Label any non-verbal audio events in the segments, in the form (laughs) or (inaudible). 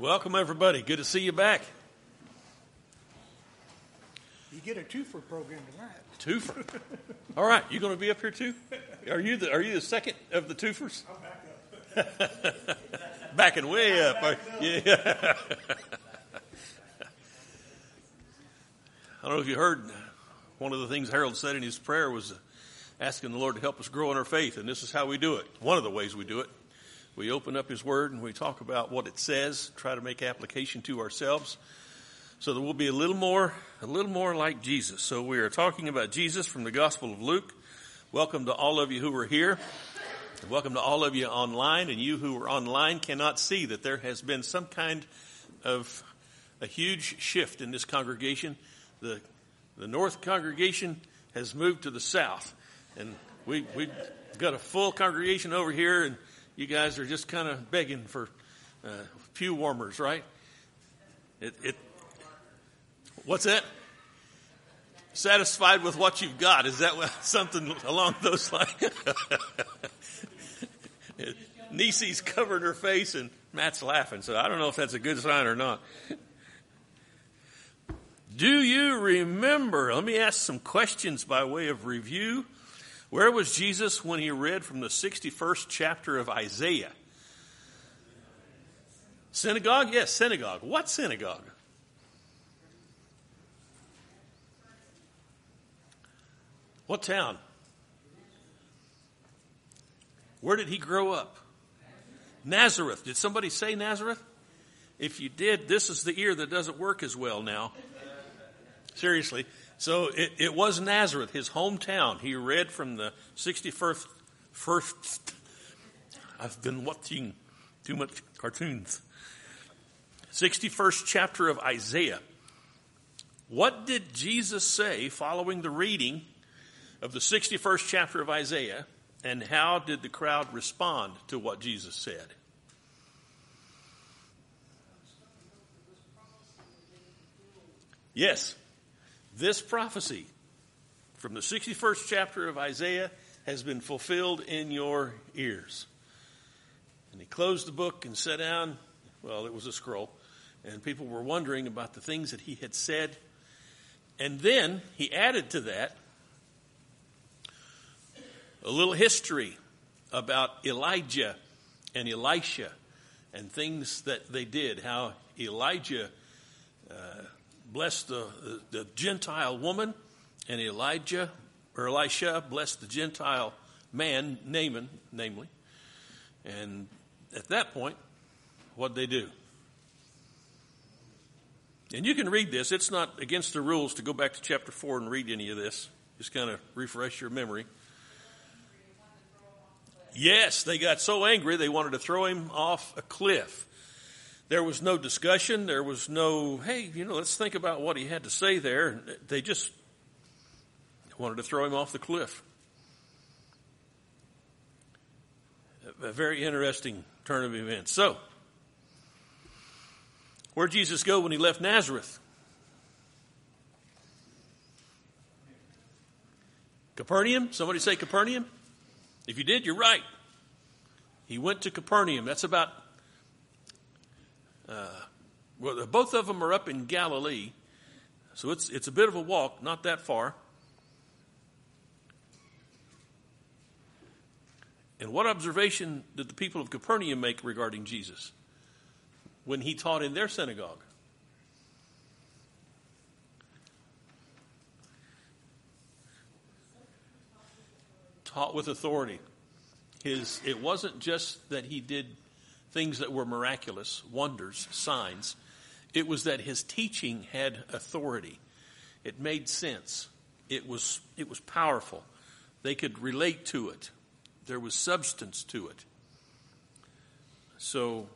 Welcome, everybody. Good to see you back. You get a twofer program tonight. Twofer. (laughs) All right, you going to be up here too? Are you the Are you the second of the twofers? I'm back up. (laughs) Backing way up. Are- Yeah. (laughs) I don't know if you heard. One of the things Harold said in his prayer was asking the Lord to help us grow in our faith, and this is how we do it. One of the ways we do it. We open up His Word and we talk about what it says, try to make application to ourselves, so that we'll be a little more, a little more like Jesus. So we are talking about Jesus from the Gospel of Luke. Welcome to all of you who are here. Welcome to all of you online, and you who are online cannot see that there has been some kind of a huge shift in this congregation. The the North congregation has moved to the South, and we we've got a full congregation over here, and you guys are just kind of begging for uh, pew warmers, right? It, it what's that? Satisfied with what you've got? Is that (laughs) something along those lines? (laughs) Nisi's covering her face and Matt's laughing, so I don't know if that's a good sign or not. Do you remember? Let me ask some questions by way of review. Where was Jesus when he read from the 61st chapter of Isaiah? Synagogue? Yes, synagogue. What synagogue? What town? Where did he grow up? Nazareth. Did somebody say Nazareth? If you did, this is the ear that doesn't work as well now. Seriously. So it, it was Nazareth, his hometown. He read from the 61st, first, I've been watching too much cartoons. 61st chapter of Isaiah. What did Jesus say following the reading of the 61st chapter of Isaiah, and how did the crowd respond to what Jesus said? Yes, this prophecy from the 61st chapter of Isaiah has been fulfilled in your ears. And he closed the book and sat down. Well, it was a scroll. And people were wondering about the things that he had said. And then he added to that a little history about Elijah and Elisha and things that they did. How Elijah uh, blessed the, the, the Gentile woman, and Elijah or Elisha blessed the Gentile man, Naaman, namely. And at that point, what'd they do? And you can read this. It's not against the rules to go back to chapter 4 and read any of this. Just kind of refresh your memory. Yes, they got so angry they wanted to throw him off a cliff. There was no discussion. There was no, hey, you know, let's think about what he had to say there. They just wanted to throw him off the cliff. A very interesting turn of events. So, where'd Jesus go when he left Nazareth? Capernaum? Somebody say Capernaum? If you did, you're right. He went to Capernaum. That's about, uh, well, both of them are up in Galilee. So it's, it's a bit of a walk, not that far. And what observation did the people of Capernaum make regarding Jesus when he taught in their synagogue? Taught with authority. His, it wasn't just that he did things that were miraculous, wonders, signs. It was that his teaching had authority. It made sense. It was, it was powerful. They could relate to it. There was substance to it. So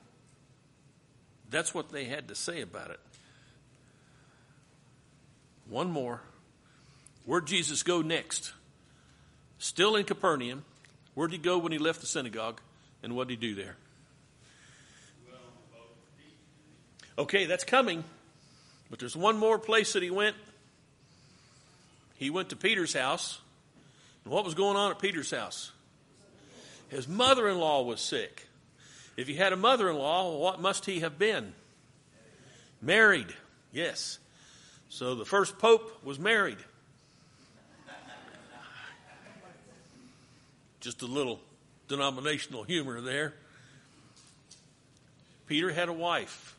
that's what they had to say about it. One more. Where'd Jesus go next? Still in Capernaum. Where'd he go when he left the synagogue? And what did he do there? Okay, that's coming. But there's one more place that he went. He went to Peter's house. And what was going on at Peter's house? His mother in law was sick. If he had a mother in law, what must he have been? Married, yes. So the first pope was married. Just a little denominational humor there. Peter had a wife.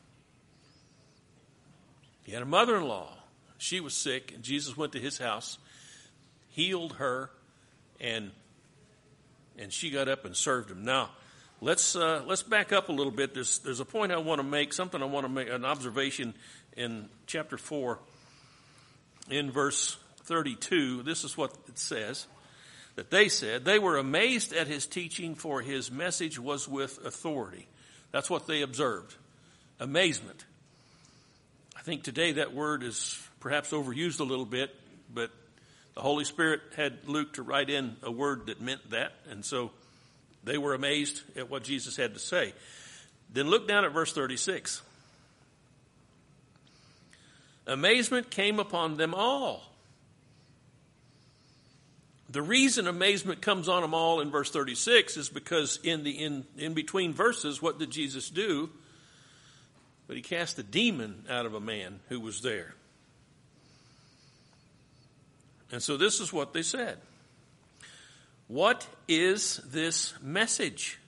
He had a mother in law. She was sick, and Jesus went to his house, healed her, and and she got up and served him. Now, let's uh, let's back up a little bit. There's there's a point I want to make, something I want to make, an observation in chapter four, in verse thirty-two. This is what it says that they said they were amazed at his teaching, for his message was with authority. That's what they observed, amazement. I think today that word is perhaps overused a little bit, but the Holy Spirit had Luke to write in a word that meant that, and so they were amazed at what Jesus had to say. Then look down at verse 36. Amazement came upon them all. The reason amazement comes on them all in verse 36 is because in the in, in between verses, what did Jesus do? But he cast a demon out of a man who was there. And so this is what they said. What is this message?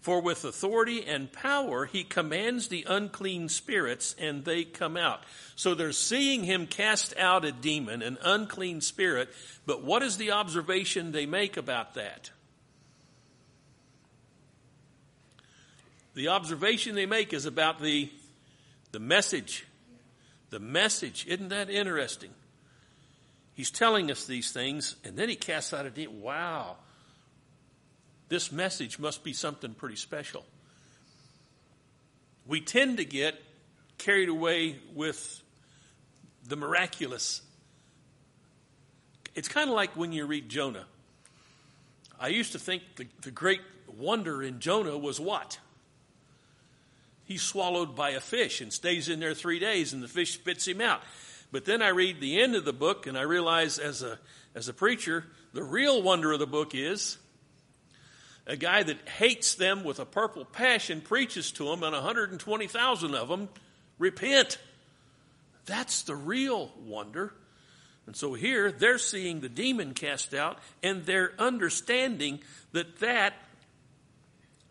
For with authority and power he commands the unclean spirits and they come out. So they're seeing him cast out a demon, an unclean spirit, but what is the observation they make about that? The observation they make is about the, the message. The message. Isn't that interesting? He's telling us these things, and then he casts out a demon. Wow. This message must be something pretty special. We tend to get carried away with the miraculous. It's kind of like when you read Jonah. I used to think the, the great wonder in Jonah was what? He's swallowed by a fish and stays in there three days, and the fish spits him out. But then I read the end of the book and I realize as a, as a preacher, the real wonder of the book is a guy that hates them with a purple passion preaches to them and 120,000 of them repent. That's the real wonder. And so here they're seeing the demon cast out and they're understanding that that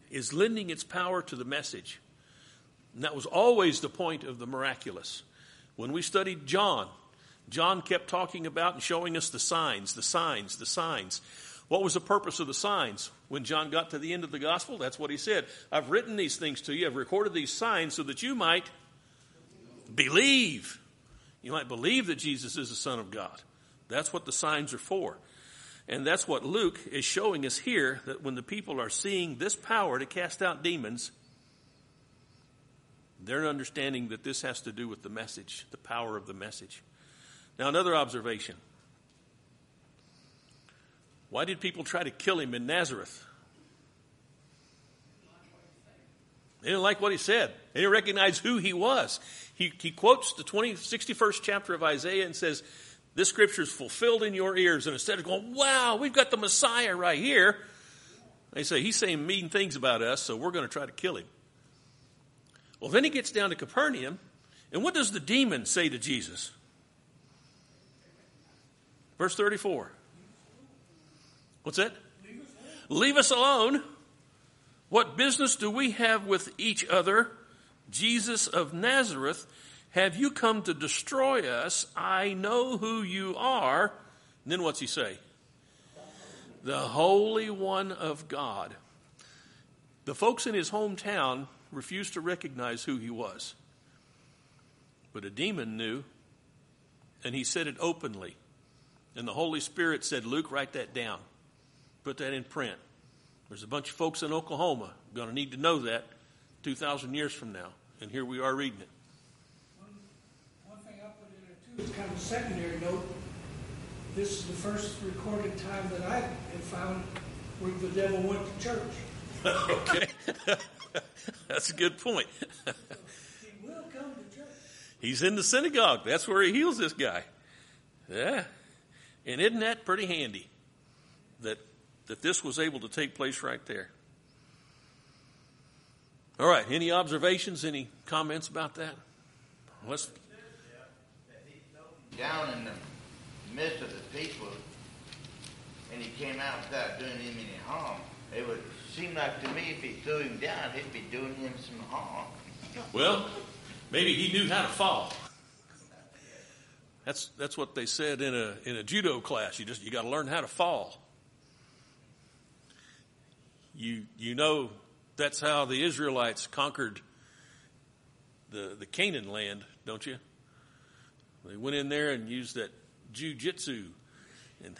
is lending its power to the message. And that was always the point of the miraculous. When we studied John, John kept talking about and showing us the signs, the signs, the signs. What was the purpose of the signs? When John got to the end of the gospel, that's what he said. I've written these things to you, I've recorded these signs so that you might believe. You might believe that Jesus is the Son of God. That's what the signs are for. And that's what Luke is showing us here that when the people are seeing this power to cast out demons, they're understanding that this has to do with the message, the power of the message. Now, another observation. Why did people try to kill him in Nazareth? They didn't like what he said. They didn't recognize who he was. He, he quotes the 20, 61st chapter of Isaiah and says, This scripture is fulfilled in your ears. And instead of going, Wow, we've got the Messiah right here, they say, He's saying mean things about us, so we're going to try to kill him. Well, then he gets down to Capernaum, and what does the demon say to Jesus? Verse 34. What's that? Leave us alone. What business do we have with each other? Jesus of Nazareth, have you come to destroy us? I know who you are. And then what's he say? The Holy One of God. The folks in his hometown refused to recognize who he was. But a demon knew, and he said it openly. And the Holy Spirit said, Luke, write that down. Put that in print. There's a bunch of folks in Oklahoma going to need to know that 2,000 years from now. And here we are reading it. One, thing I put in there too, kind of a secondary note. This is the first recorded time that I have found where the devil went to church. (laughs) okay. (laughs) That's a good point. He will come to church. He's in the synagogue. That's where he heals this guy. Yeah. And isn't that pretty handy that, that this was able to take place right there? All right. Any observations, any comments about that? Let's. Down in the midst of the people, and he came out without doing him any harm. It would seem like to me if he threw him down, he'd be doing him some harm. Well, maybe he knew how to fall. That's that's what they said in a in a judo class. You just you got to learn how to fall. You you know that's how the Israelites conquered the the Canaan land, don't you? They went in there and used that jujitsu. And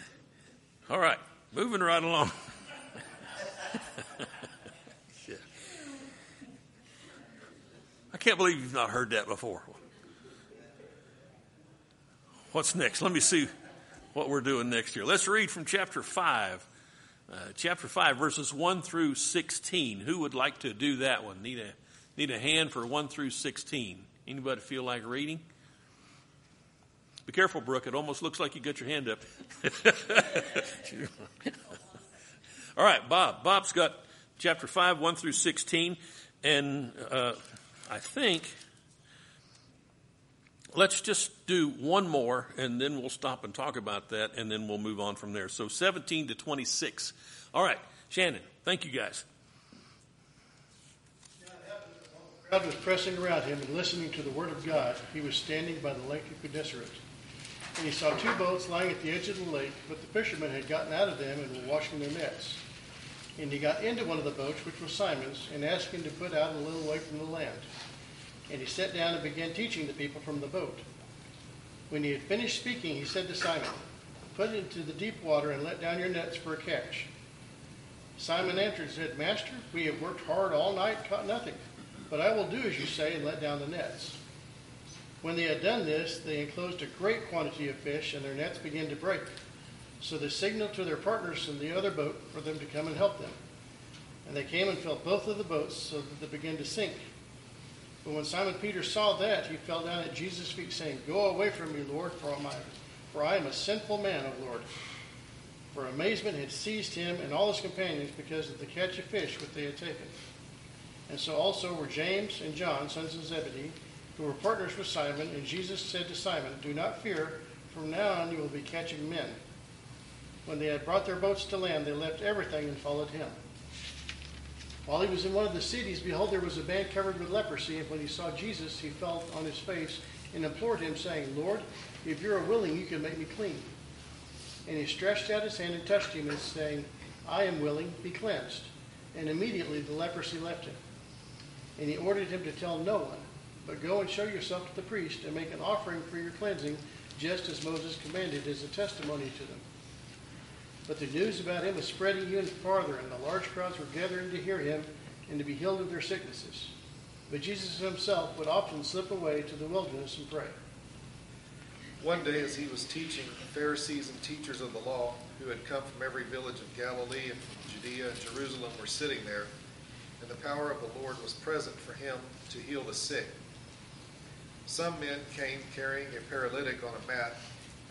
all right, moving right along. (laughs) yeah. (laughs) I can't believe you've not heard that before. What's next? Let me see what we're doing next year. Let's read from chapter 5. Uh, chapter 5, verses 1 through 16. Who would like to do that one? Need a, need a hand for 1 through 16. Anybody feel like reading? Be careful, Brooke. It almost looks like you got your hand up. (laughs) (laughs) All right, Bob. Bob's got chapter 5, 1 through 16. And uh, I think let's just do one more and then we'll stop and talk about that and then we'll move on from there. So 17 to 26. All right, Shannon, thank you guys. The crowd was pressing around him and listening to the word of God. He was standing by the lake of Gennesaret. And he saw two boats lying at the edge of the lake, but the fishermen had gotten out of them and were washing their nets. And he got into one of the boats, which was Simon's, and asked him to put out a little way from the land. And he sat down and began teaching the people from the boat. When he had finished speaking, he said to Simon, Put into the deep water and let down your nets for a catch. Simon answered and said, Master, we have worked hard all night, caught nothing. But I will do as you say and let down the nets. When they had done this, they enclosed a great quantity of fish, and their nets began to break. So they signaled to their partners in the other boat for them to come and help them. And they came and filled both of the boats so that they began to sink. But when Simon Peter saw that, he fell down at Jesus' feet, saying, Go away from me, Lord, for, I, for I am a sinful man, O Lord. For amazement had seized him and all his companions because of the catch of fish which they had taken. And so also were James and John, sons of Zebedee, who were partners with Simon. And Jesus said to Simon, Do not fear, from now on you will be catching men. When they had brought their boats to land, they left everything and followed him. While he was in one of the cities, behold, there was a man covered with leprosy. And when he saw Jesus, he fell on his face and implored him, saying, Lord, if you are willing, you can make me clean. And he stretched out his hand and touched him, and saying, I am willing, be cleansed. And immediately the leprosy left him. And he ordered him to tell no one, but go and show yourself to the priest and make an offering for your cleansing, just as Moses commanded as a testimony to them. But the news about him was spreading even farther, and the large crowds were gathering to hear him and to be healed of their sicknesses. But Jesus himself would often slip away to the wilderness and pray. One day, as he was teaching, the Pharisees and teachers of the law, who had come from every village of Galilee and Judea and Jerusalem, were sitting there, and the power of the Lord was present for him to heal the sick. Some men came carrying a paralytic on a mat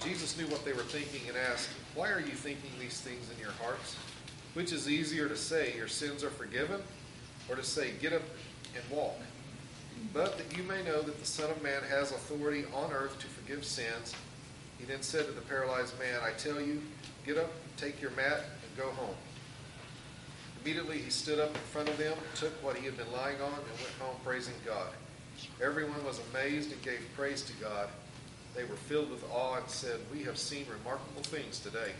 Jesus knew what they were thinking and asked, Why are you thinking these things in your hearts? Which is easier to say, Your sins are forgiven, or to say, Get up and walk? But that you may know that the Son of Man has authority on earth to forgive sins, he then said to the paralyzed man, I tell you, get up, take your mat, and go home. Immediately he stood up in front of them, took what he had been lying on, and went home praising God. Everyone was amazed and gave praise to God. They were filled with awe and said, We have seen remarkable things today.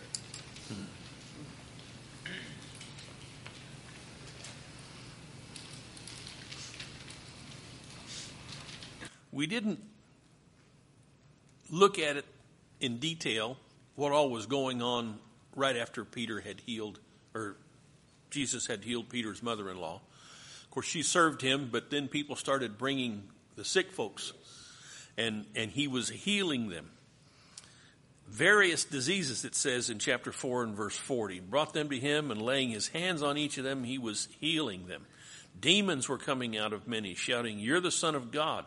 We didn't look at it in detail what all was going on right after Peter had healed, or Jesus had healed Peter's mother in law. Of course, she served him, but then people started bringing the sick folks, and, and he was healing them. various diseases, it says in chapter 4 and verse 40. Brought them to him, and laying his hands on each of them, he was healing them. Demons were coming out of many, shouting, You're the Son of God.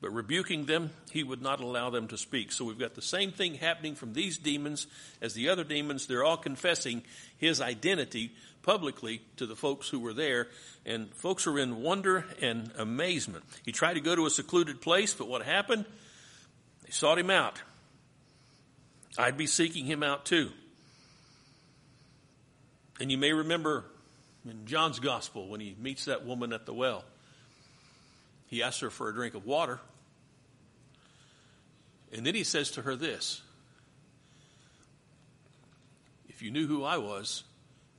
But rebuking them, he would not allow them to speak. So we've got the same thing happening from these demons as the other demons. They're all confessing his identity publicly to the folks who were there, and folks were in wonder and amazement. He tried to go to a secluded place, but what happened? They sought him out. I'd be seeking him out too. And you may remember in John's gospel when he meets that woman at the well, he asks her for a drink of water. And then he says to her this If you knew who I was,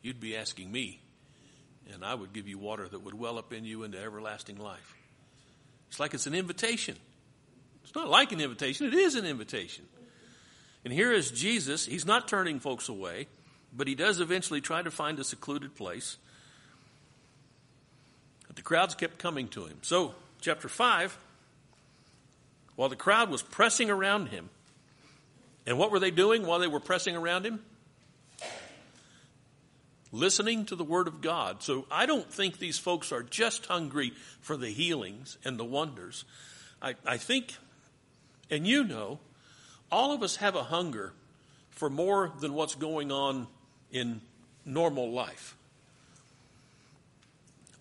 you'd be asking me, and I would give you water that would well up in you into everlasting life. It's like it's an invitation. It's not like an invitation, it is an invitation. And here is Jesus. He's not turning folks away, but he does eventually try to find a secluded place. But the crowds kept coming to him. So, chapter 5, while the crowd was pressing around him, and what were they doing while they were pressing around him? Listening to the Word of God. So I don't think these folks are just hungry for the healings and the wonders. I, I think, and you know, all of us have a hunger for more than what's going on in normal life.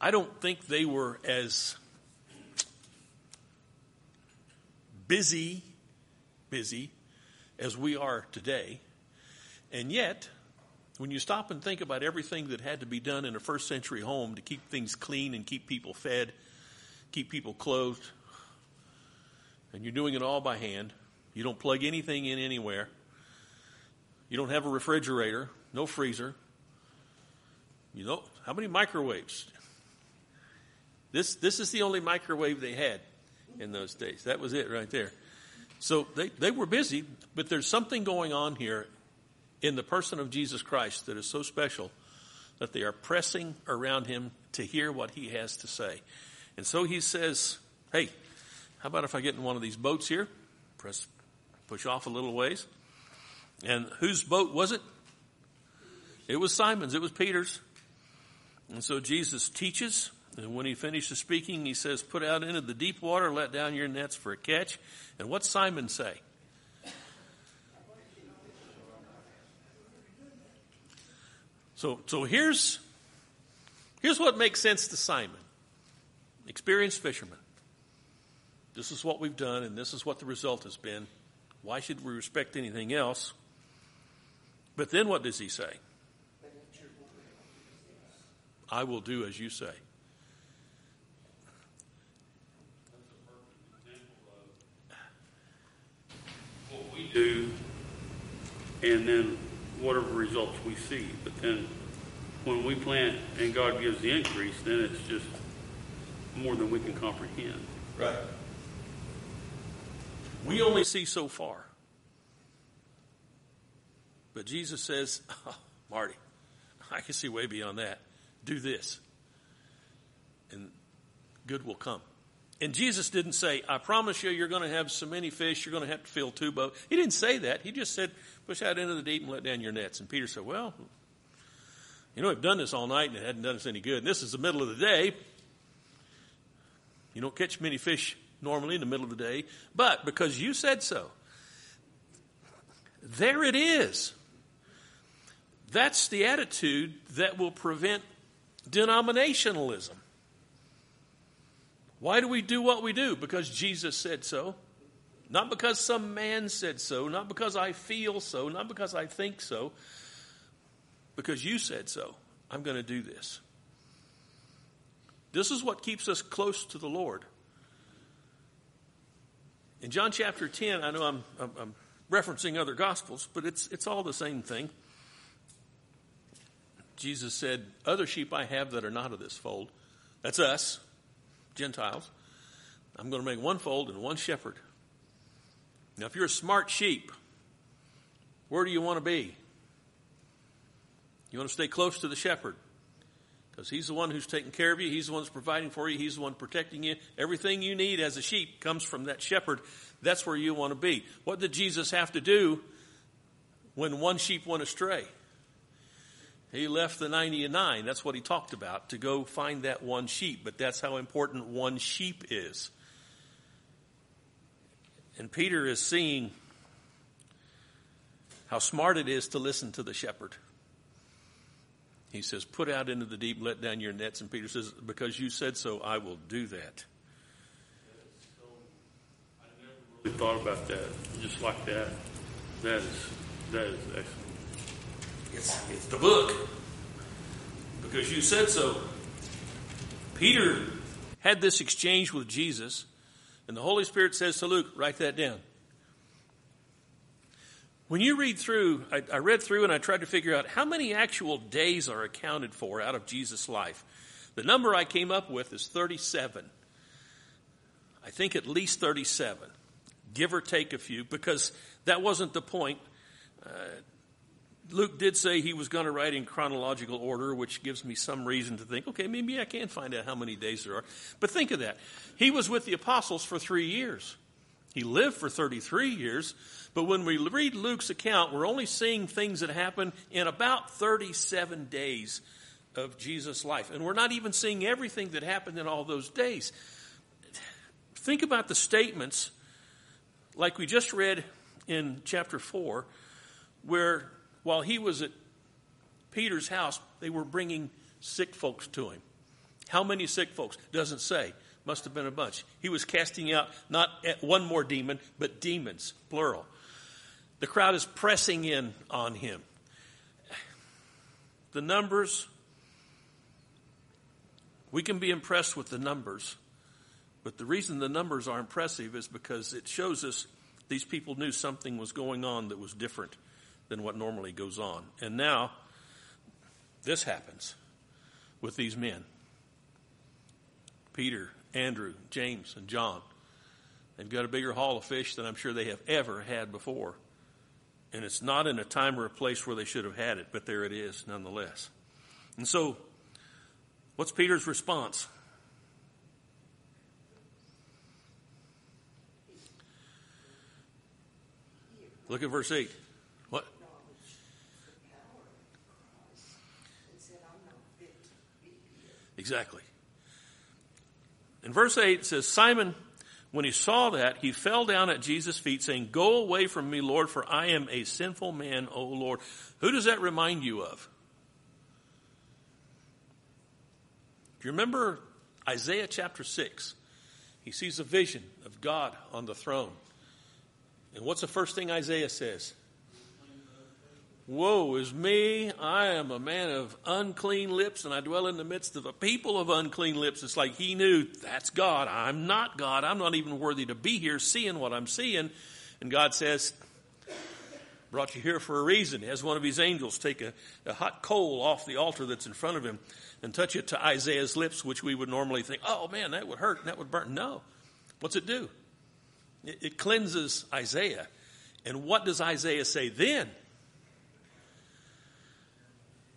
I don't think they were as busy, busy as we are today. And yet, when you stop and think about everything that had to be done in a first century home to keep things clean and keep people fed, keep people clothed, and you're doing it all by hand, you don't plug anything in anywhere. You don't have a refrigerator, no freezer. You know, how many microwaves? This, this is the only microwave they had in those days. That was it right there. So they, they were busy, but there's something going on here in the person of Jesus Christ that is so special that they are pressing around him to hear what he has to say. And so he says, Hey, how about if I get in one of these boats here? Press push off a little ways. And whose boat was it? It was Simon's, it was Peter's. And so Jesus teaches, and when he finishes speaking, he says, Put out into the deep water, let down your nets for a catch. And what's Simon say? So, so here's, here's what makes sense to Simon. Experienced fisherman. This is what we've done, and this is what the result has been. Why should we respect anything else? But then what does he say? I will do as you say. What we do, and then whatever results we see. But then when we plant and God gives the increase, then it's just more than we can comprehend. Right. We only see so far. But Jesus says, oh, Marty, I can see way beyond that. Do this. And good will come. And Jesus didn't say, I promise you, you're going to have so many fish, you're going to have to fill two boats. He didn't say that. He just said, push out into the deep and let down your nets. And Peter said, Well, you know, we've done this all night and it hadn't done us any good. And this is the middle of the day. You don't catch many fish normally in the middle of the day, but because you said so, there it is. That's the attitude that will prevent denominationalism. Why do we do what we do? Because Jesus said so. Not because some man said so, not because I feel so, not because I think so, because you said so. I'm going to do this. This is what keeps us close to the Lord. In John chapter 10, I know I'm, I'm, I'm referencing other gospels, but it's, it's all the same thing. Jesus said, Other sheep I have that are not of this fold. That's us, Gentiles. I'm going to make one fold and one shepherd. Now, if you're a smart sheep, where do you want to be? You want to stay close to the shepherd because he's the one who's taking care of you. He's the one that's providing for you. He's the one protecting you. Everything you need as a sheep comes from that shepherd. That's where you want to be. What did Jesus have to do when one sheep went astray. He left the 99. That's what he talked about, to go find that one sheep. But that's how important one sheep is. And Peter is seeing how smart it is to listen to the shepherd. He says, Put out into the deep, let down your nets. And Peter says, Because you said so, I will do that. I never really thought about that, just like that. That is, that is excellent. It's, it's the book. Because you said so. Peter had this exchange with Jesus, and the Holy Spirit says to Luke, write that down. When you read through, I, I, read through and I tried to figure out how many actual days are accounted for out of Jesus' life. The number I came up with is 37. I think at least 37, give or take a few, because that wasn't the point. Uh, Luke did say he was going to write in chronological order, which gives me some reason to think, okay, maybe I can find out how many days there are. But think of that. He was with the apostles for three years. He lived for 33 years, but when we read Luke's account, we're only seeing things that happen in about 37 days of Jesus' life. And we're not even seeing everything that happened in all those days. Think about the statements, like we just read in chapter 4, where while he was at Peter's house, they were bringing sick folks to him. How many sick folks? Doesn't say. Must have been a bunch. He was casting out not one more demon, but demons, plural. The crowd is pressing in on him. The numbers, we can be impressed with the numbers, but the reason the numbers are impressive is because it shows us these people knew something was going on that was different than what normally goes on. And now, this happens with these men Peter, Andrew, James, and John. They've got a bigger haul of fish than I'm sure they have ever had before. And it's not in a time or a place where they should have had it, but there it is nonetheless. And so, what's Peter's response? Look at verse 8. Exactly. In verse 8 it says, Simon, when he saw that, he fell down at Jesus' feet, saying, Go away from me, Lord, for I am a sinful man, O Lord. Who does that remind you of? Do you remember Isaiah chapter 6? He sees a vision of God on the throne. And what's the first thing Isaiah says? Woe is me, I am a man of unclean lips, and I dwell in the midst of a people of unclean lips. It's like he knew that's God. I'm not God. I'm not even worthy to be here seeing what I'm seeing. And God says, Brought you here for a reason. He has one of his angels take a, a hot coal off the altar that's in front of him and touch it to Isaiah's lips, which we would normally think, oh man, that would hurt and that would burn. No. What's it do? It, it cleanses Isaiah. And what does Isaiah say then?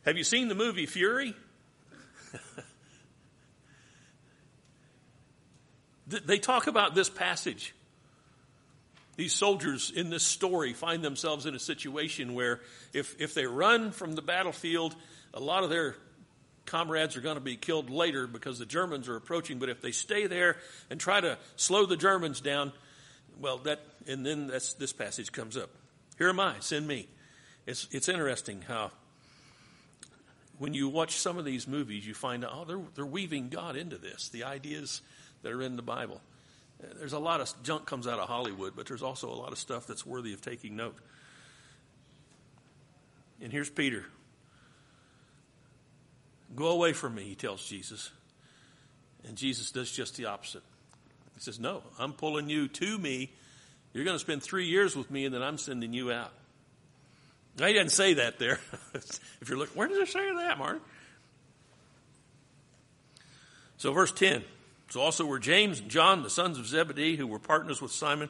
Have you seen the movie Fury? (laughs) they talk about this passage. These soldiers in this story find themselves in a situation where if, if they run from the battlefield, a lot of their comrades are going to be killed later because the Germans are approaching. But if they stay there and try to slow the Germans down, well, that, and then that's, this passage comes up. Here am I, send me. It's, it's interesting how when you watch some of these movies, you find out, oh, they're, they're weaving God into this, the ideas that are in the Bible. Uh, there's a lot of junk comes out of Hollywood, but there's also a lot of stuff that's worthy of taking note. And here's Peter. Go away from me, he tells Jesus. And Jesus does just the opposite. He says, No, I'm pulling you to me. You're going to spend three years with me, and then I'm sending you out. Now, he doesn't say that there. (laughs) if you're looking, where does it say that, Mark? So, verse 10. So also were James and John, the sons of Zebedee, who were partners with Simon.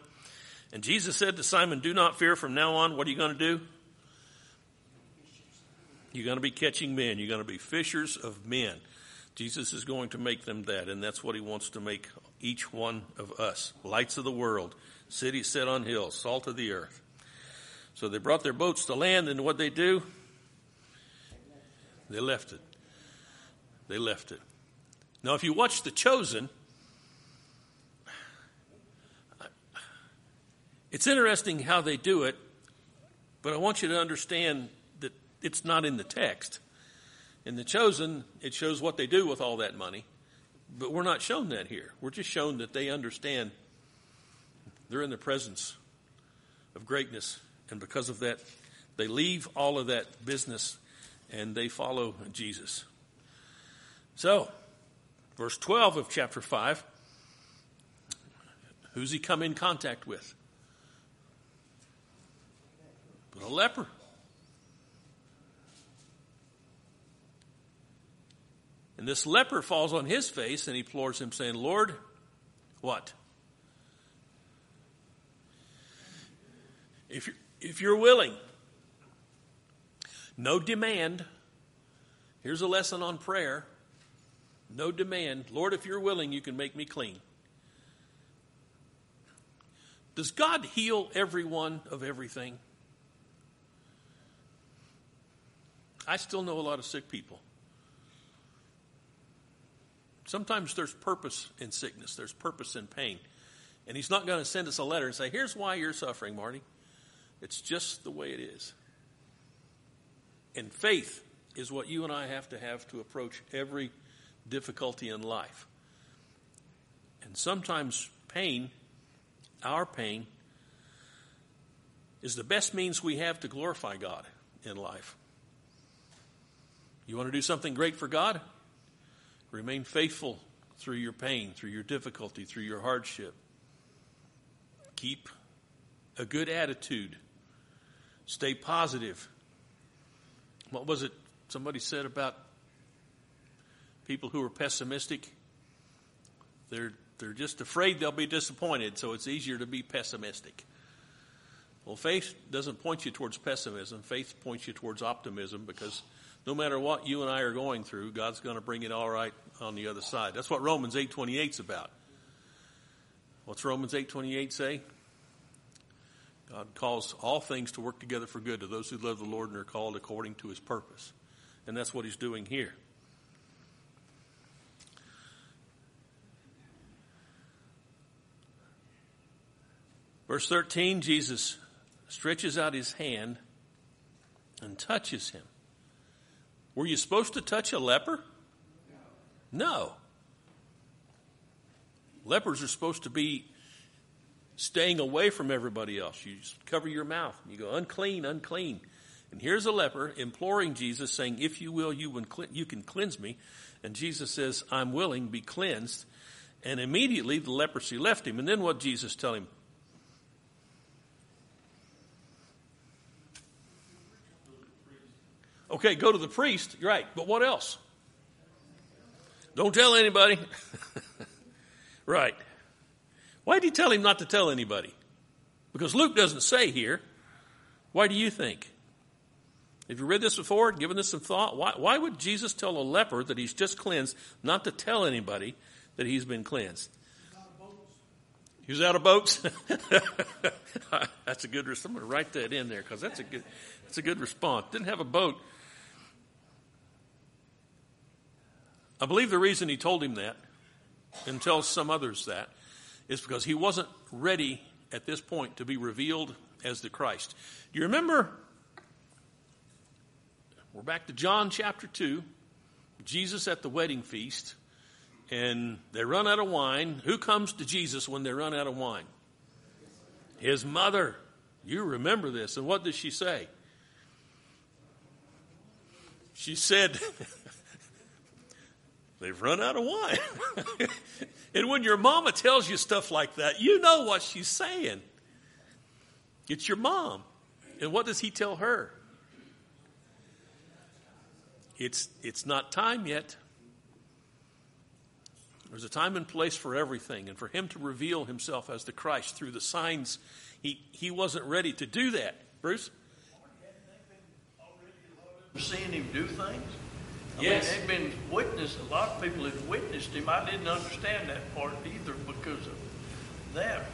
And Jesus said to Simon, Do not fear from now on. What are you going to do? You're going to be catching men. You're going to be fishers of men. Jesus is going to make them that, and that's what he wants to make each one of us. Lights of the world, city set on hills, salt of the earth. So they brought their boats to land, and what they do? They left it. They left it. Now, if you watch The Chosen, it's interesting how they do it, but I want you to understand that it's not in the text. In The Chosen, it shows what they do with all that money, but we're not shown that here. We're just shown that they understand they're in the presence of greatness, and because of that, they leave all of that business and they follow Jesus. So, verse 12 of chapter 5, who's he come in contact with? But a leper. And this leper falls on his face and he implores him, saying, Lord, what? If you're, if you're willing, no demand. Here's a lesson on prayer. No demand. Lord, if you're willing, you can make me clean. Does God heal everyone of everything? I still know a lot of sick people. Sometimes there's purpose in sickness, there's purpose in pain. And He's not going to send us a letter and say, Here's why you're suffering, Marty. It's just the way it is. And faith is what you and I have to have to approach every difficulty in life. And sometimes pain, our pain, is the best means we have to glorify God in life. You want to do something great for God? Remain faithful through your pain, through your difficulty, through your hardship. Keep a good attitude. Stay positive. What was it somebody said about people who are pessimistic? They're, they're just afraid they'll be disappointed, so it's easier to be pessimistic. Well, faith doesn't point you towards pessimism. Faith points you towards optimism because no matter what you and I are going through, God's going to bring it all right on the other side. That's what Romans 8:28 is about. What's Romans 8:28 say? God calls all things to work together for good to those who love the Lord and are called according to his purpose. And that's what he's doing here. Verse 13 Jesus stretches out his hand and touches him. Were you supposed to touch a leper? No. Lepers are supposed to be staying away from everybody else. You cover your mouth. You go, unclean, unclean. And here's a leper imploring Jesus, saying, If you will, you, can cleanse me. And Jesus says, I'm willing, be cleansed. And immediately the leprosy left him. And then what Jesus tell him? Okay, go to the priest. Right, but what else? Don't tell anybody. (laughs) right. Why did he tell him not to tell anybody? Because Luke doesn't say here. Why do you think? Have you read this before, given this some thought? Why, why would Jesus tell a leper that he's just cleansed not to tell anybody that he's been cleansed? He was out of boats. (laughs) that's a good. I'm going to write that in there because that's a good. That's a good response. Didn't have a boat. I believe the reason he told him that, and tells some others that, is because he wasn't ready at this point to be revealed as the Christ. Do you remember? We're back to John chapter 2, Jesus at the wedding feast, and they run out of wine. Who comes to Jesus when they run out of wine? His mother. You remember this. And what does she say? She said, (laughs) They've run out of wine. (laughs) and when your mama tells you stuff like that, you know what she's saying. It's your mom. And what does he tell her? It's, it's not time yet. There's a time and place for everything. And for him to reveal himself as the Christ through the signs, he, he wasn't ready to do that. Bruce? Seeing him do things? I Yes. mean, they've been witnessed, a lot of people have witnessed him. I didn't understand that part either because of that,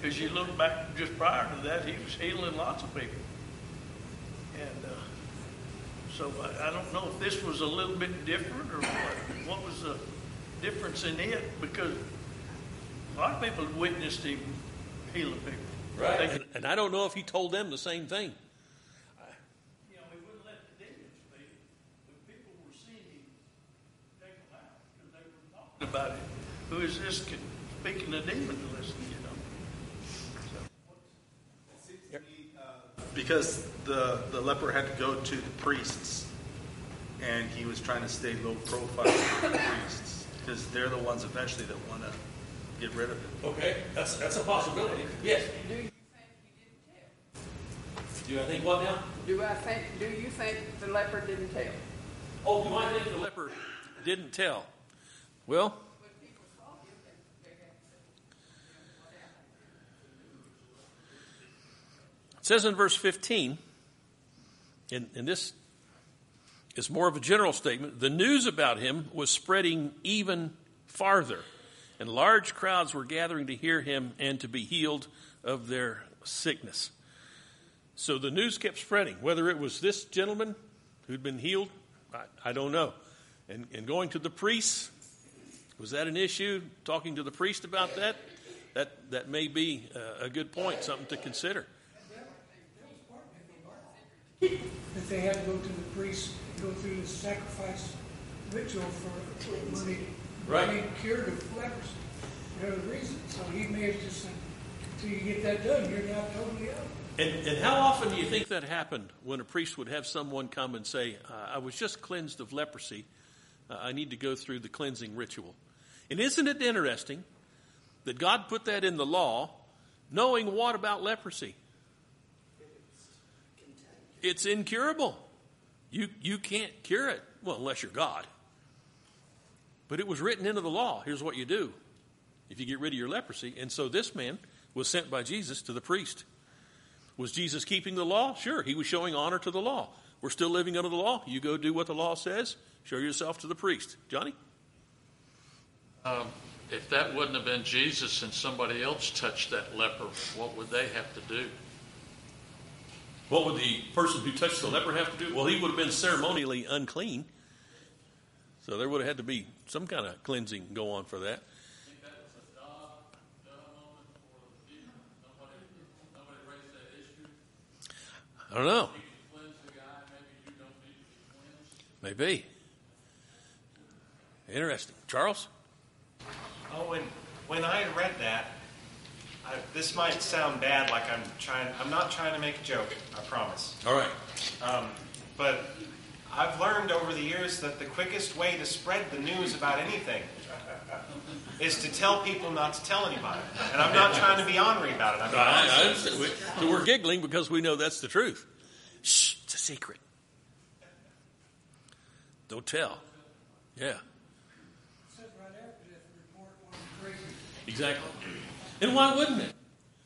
because you look back just prior to that, he was healing lots of people. And, uh, so I, I don't know if this was a little bit different or what, what was the difference in it? Because a lot of people witnessed him healing people. They And, and I don't know if he told them the same thing. You know, he wouldn't let the demons speak, but people were seeing him take them out because they were talking about it. Who is this can- speaking the demon to listen, you know? Because the, the leper had to go to the priests, and he was trying to stay low profile with the priests, because they're the ones eventually that want to get rid of it. Okay, that's, that's a possibility. Yes. Do you think he didn't tell? Do I think what now? Do I think, do you think the leper didn't tell? Oh, do I think the leper didn't tell? Well, it says in verse 15, and, and this is more of a general statement the news about him was spreading even farther, and large crowds were gathering to hear him and to be healed of their sickness. So the news kept spreading. Whether it was this gentleman who'd been healed, I, I don't know. And, and going to the priests, was that an issue? Talking to the priest about that? That, that may be uh, a good point, something to consider. That they had to go to the priest, go through the sacrifice ritual for for money, Right. money cured of leprosy, whatever the reason. So he may have just said, until you get that done, you're not totally out. And, and how often do you think that happened when a priest would have someone come and say, uh, I was just cleansed of leprosy. Uh, I need to go through the cleansing ritual. And isn't it interesting that God put that in the law, knowing what about leprosy? It's incurable. You, you can't cure it, well, unless you're God. But it was written into the law. Here's what you do if you get rid of your leprosy. And so this man was sent by Jesus to the priest. Was Jesus keeping the law? Sure, he was showing honor to the law. We're still living under the law. You go do what the law says, show yourself to the priest. Johnny? Um, if that wouldn't have been Jesus and somebody else touched that leper, what would they have to do? What would the person who touched the leper have to do? Well, he would have been ceremonially unclean. So there would have had to be some kind of cleansing go on for that. I don't know. Maybe. Interesting. Charles? When when I read that, I, this might sound bad, like I'm trying. I'm not trying to make a joke. I promise. All right. Um, but I've learned over the years that the quickest way to spread the news about anything is to tell people not to tell anybody. And I'm not trying to be ornery about it. I mean, I, I honestly. We- So we're giggling because we know that's the truth. Shh, it's a secret. Don't tell. Yeah. It says right after that, the report wasn't crazy. Exactly. And why wouldn't it?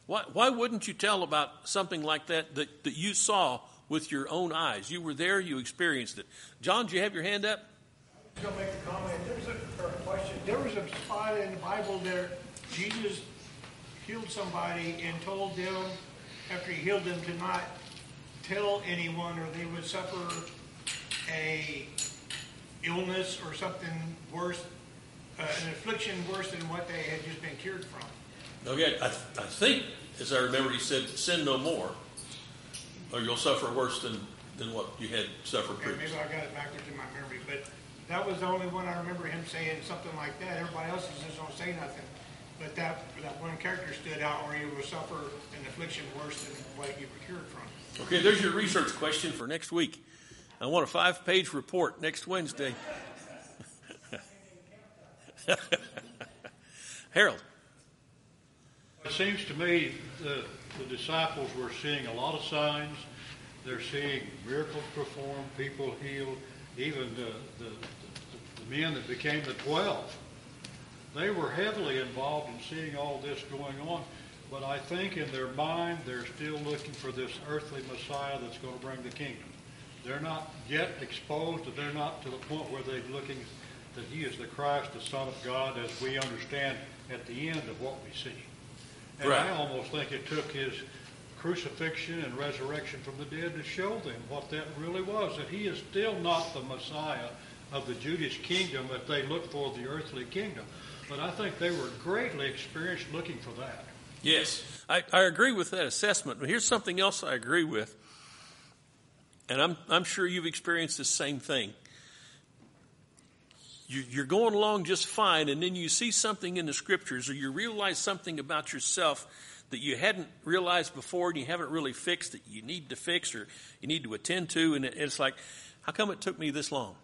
Why, why wouldn't you tell about something like that, that that you saw with your own eyes? You were there, you experienced it. John, do you have your hand up? I was going to make a comment, there was a, or a question, there was a spot in the Bible there, Jesus healed somebody and told them, after he healed them, to not tell anyone or they would suffer a illness or something worse, uh, an affliction worse than what they had just been cured from. Okay, I, I think, as I remember, he said, sin no more, or you'll suffer worse than, than what you had suffered Okay, maybe. I got it backwards in my memory, but that was the only one I remember him saying something like that. Everybody else just don't say nothing. But that, that one character stood out where he will suffer an affliction worse than what you were cured from. Okay, there's your research question for next week. I want a five page report next Wednesday. (laughs) Harold. It seems to me the, the disciples were seeing a lot of signs. They're seeing miracles performed, people healed, even the, the, the, the men that became the twelve. They were heavily involved in seeing all this going on. But I think in their mind, they're still looking for this earthly Messiah that's going to bring the kingdom. They're not yet exposed, they're not to the point where they're looking that he is the Christ, the Son of God, as we understand at the end of what we see. And Right. I almost think it took his crucifixion and resurrection from the dead to show them what that really was, that he is still not the Messiah of the Jewish kingdom that they look for the earthly kingdom. But I think they were greatly experienced looking for that. Yes, I, I agree with that assessment. But here's something else I agree with, and I'm I'm sure you've experienced the same thing. You, you're going along just fine, and then you see something in the scriptures, or you realize something about yourself that you hadn't realized before, and you haven't really fixed that you need to fix or you need to attend to, and it's like, how come it took me this long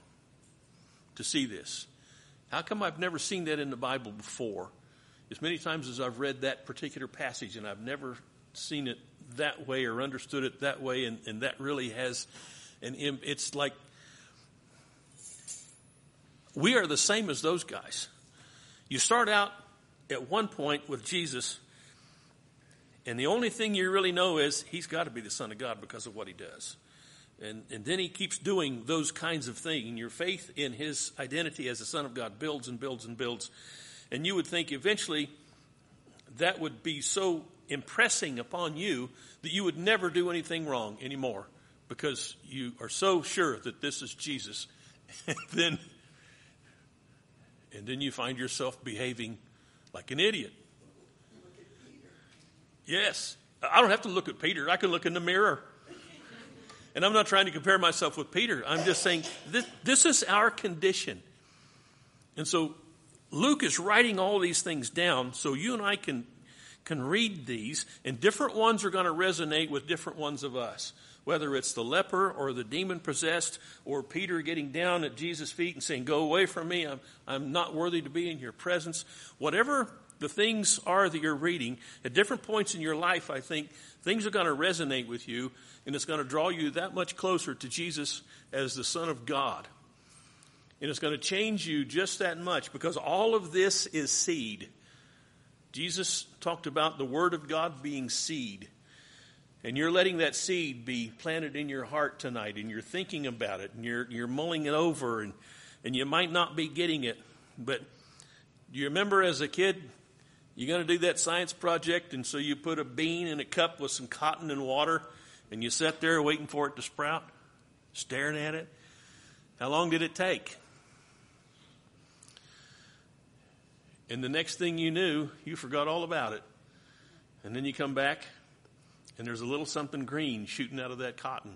to see this? How come I've never seen that in the Bible before? as many times as I've read that particular passage and I've never seen it that way or understood it that way, and, and that really has an it's like we are the same as those guys. You start out at one point with Jesus, and the only thing you really know is he's got to be the Son of God because of what he does. And, and then he keeps doing those kinds of things, and your faith in his identity as the Son of God builds and builds and builds. And you would think eventually that would be so impressing upon you that you would never do anything wrong anymore because you are so sure that this is Jesus. (laughs) Then, and then you find yourself behaving like an idiot. Yes. I don't have to look at Peter. I can look in the mirror. And I'm not trying to compare myself with Peter. I'm just saying this, this is our condition. And so Luke is writing all these things down so you and I can, can read these, and different ones are going to resonate with different ones of us. Whether it's the leper or the demon possessed or Peter getting down at Jesus' feet and saying, Go away from me, I'm, I'm not worthy to be in your presence. Whatever the things are that you're reading, at different points in your life, I think things are going to resonate with you, and it's going to draw you that much closer to Jesus as the Son of God. And it's going to change you just that much because all of this is seed. Jesus talked about the Word of God being seed. And you're letting that seed be planted in your heart tonight, and you're thinking about it, and you're, you're mulling it over, and, and you might not be getting it. But do you remember as a kid, you're going to do that science project, and so you put a bean in a cup with some cotton and water, and you sat there waiting for it to sprout, staring at it? How long did it take? And the next thing you knew, you forgot all about it. And then you come back, and there's a little something green shooting out of that cotton.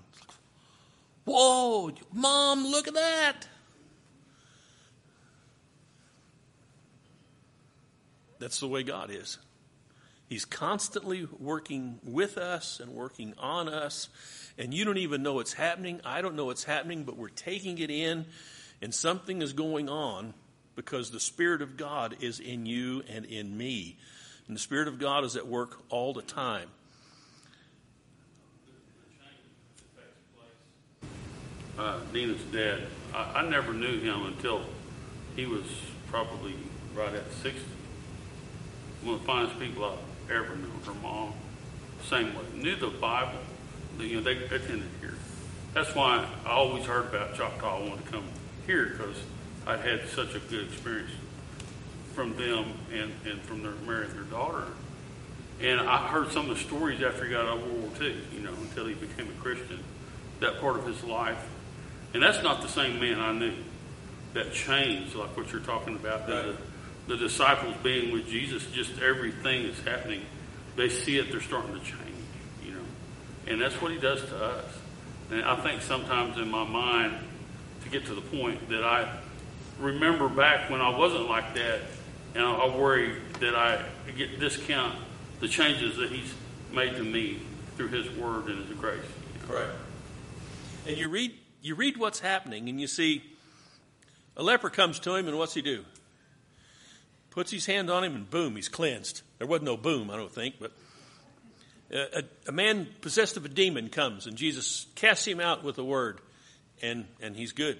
Whoa, mom, look at that. That's the way God is. He's constantly working with us and working on us, and you don't even know it's happening. I don't know it's happening, but we're taking it in, and something is going on because the Spirit of God is in you and in me. And the Spirit of God is at work all the time. Uh, Nina's dad, I, I never knew him until he was probably right at 60. One of the finest people I've ever known. Her mom, same way. Knew the Bible. You know, they attended here. That's why I always heard about Choctaw. I wanted to come here because I'd had such a good experience from them and, and from their marrying their daughter. And I heard some of the stories after he got out of World War II, you know, until he became a Christian, that part of his life. And that's not the same man I knew. That changed, like what you're talking about. The, the disciples being with Jesus, just everything that's happening, they see it, they're starting to change, you know. And that's what he does to us. And I think sometimes in my mind, to get to the point that I remember back when I wasn't like that, and I worry that I get discount the changes that He's made to me through His Word and His grace. Right. And you read you read what's happening, and you see a leper comes to him, and what's he do? Puts his hand on him, and boom, he's cleansed. There wasn't no boom, I don't think, but a, a, man possessed of a demon comes, and Jesus casts him out with a word, and and he's good.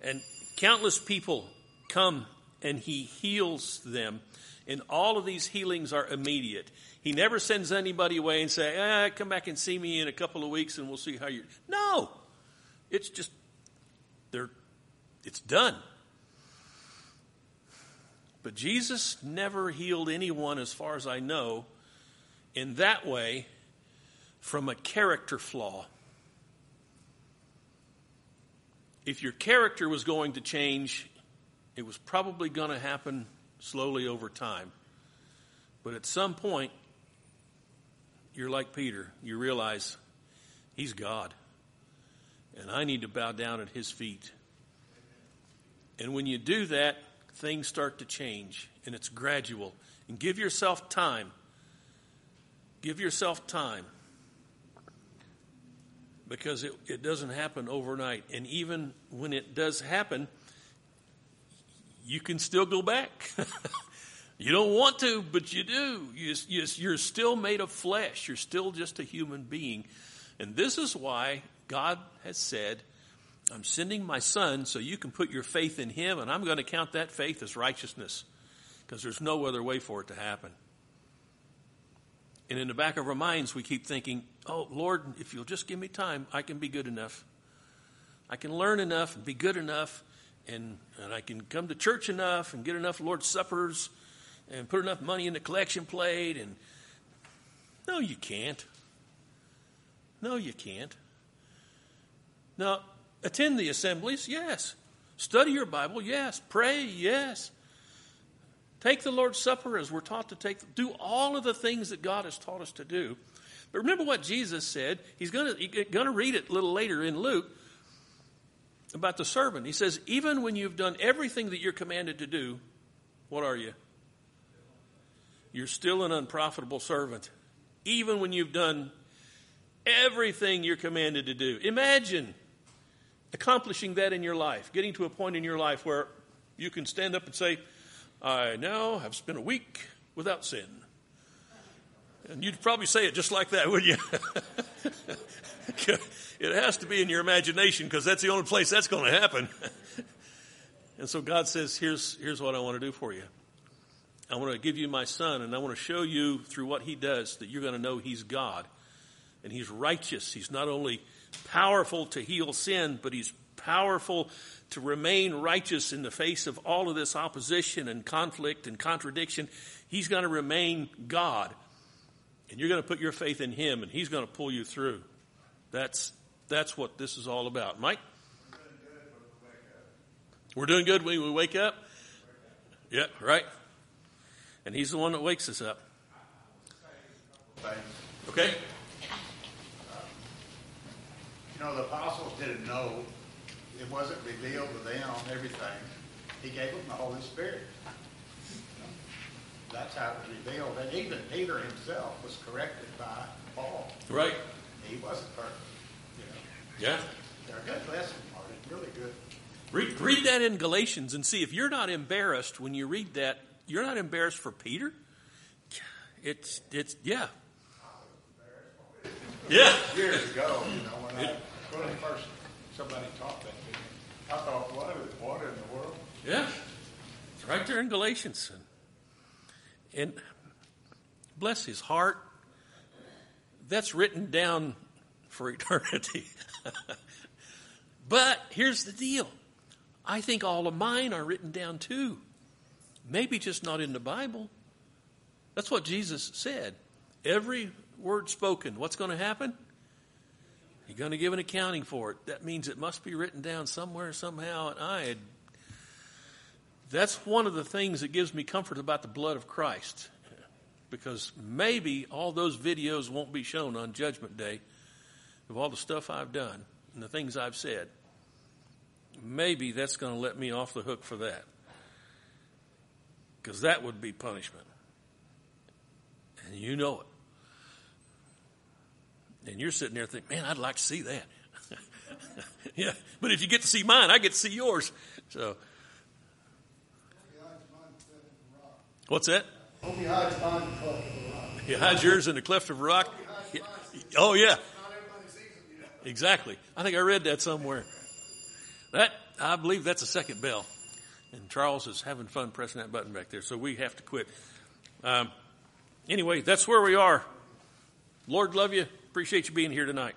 And countless people come, and he heals them. And all of these healings are immediate. He never sends anybody away and say, ah, "Come back and see me in a couple of weeks, and we'll see how you're. No, it's just they're it's done. But Jesus never healed anyone, as far as I know, in that way from a character flaw. If your character was going to change, it was probably going to happen slowly over time. But at some point, you're like Peter. You realize he's God. And I need to bow down at his feet. And when you do that, things start to change. And it's gradual. And give yourself time. Give yourself time. Because it, it doesn't happen overnight. And even when it does happen, you can still go back. (laughs) you don't want to, but you do. You, you, you're still made of flesh. You're still just a human being. And this is why God has said, I'm sending my son so you can put your faith in him, and I'm going to count that faith as righteousness because there's no other way for it to happen. And in the back of our minds, we keep thinking, oh, Lord, if you'll just give me time, I can be good enough. I can learn enough and be good enough, and, and I can come to church enough and get enough Lord's Suppers and put enough money in the collection plate. And no, you can't. No, you can't. Now, attend the assemblies, yes. Study your Bible, yes. Pray, yes. Take the Lord's Supper as we're taught to take. Do all of the things that God has taught us to do. But remember what Jesus said. He's going to read it a little later in Luke about the servant. He says, Even when you've done everything that you're commanded to do, what are you? You're still an unprofitable servant. Even when you've done everything you're commanded to do. Imagine accomplishing that in your life, getting to a point in your life where you can stand up and say, I now have spent a week without sin. And you'd probably say it just like that, wouldn't you? (laughs) it has to be in your imagination because that's the only place that's going to happen. (laughs) and so God says, here's, here's what I want to do for you. I want to give you my son, and I want to show you through what he does that you're going to know he's God. And he's righteous. He's not only powerful to heal sin, but he's powerful to remain righteous in the face of all of this opposition and conflict and contradiction. He's going to remain God. And you're going to put your faith in him, and he's going to pull you through. That's, that's what this is all about. Mike? We're doing good when we wake up? Yeah, right? And he's the one that wakes us up. Okay? You know, the apostles didn't know, it wasn't revealed to them, everything. He gave them the Holy Spirit. That's how it was revealed. And even Peter himself was corrected by Paul. Right. He wasn't perfect. You know. Yeah. They're a good lesson, Martin. Really good. Read, read that in Galatians and see if you're not embarrassed when you read that. You're not embarrassed for Peter. It's it's yeah. Yeah. Years ago, you know, when I when first somebody taught that to me, I thought, what, what in the world? Yeah. It's right there in Galatians. And, and bless his heart, that's written down for (laughs) eternity. but here's the deal I think all of mine are written down too. Maybe just not in the Bible. That's what Jesus said. Every word spoken, what's going to happen? You're going to give an accounting for it. That means it must be written down somewhere, somehow. And I had, that's one of the things that gives me comfort about the blood of Christ. Because maybe all those videos won't be shown on Judgment Day of all the stuff I've done and the things I've said. Maybe that's going to let me off the hook for that. Because that would be punishment. And you know it. And you're sitting there thinking, man, I'd like to see that. (laughs) yeah, but if you get to see mine, I get to see yours. So, what's that? Hope he hides mine in the cleft of the rock. He hides yours in the cleft of a rock. Oh yeah. Exactly. I think I read that somewhere. That I believe that's a second bell, and Charles is having fun pressing that button back there. So we have to quit. Um, anyway, that's where we are. Lord love you. Appreciate you being here tonight.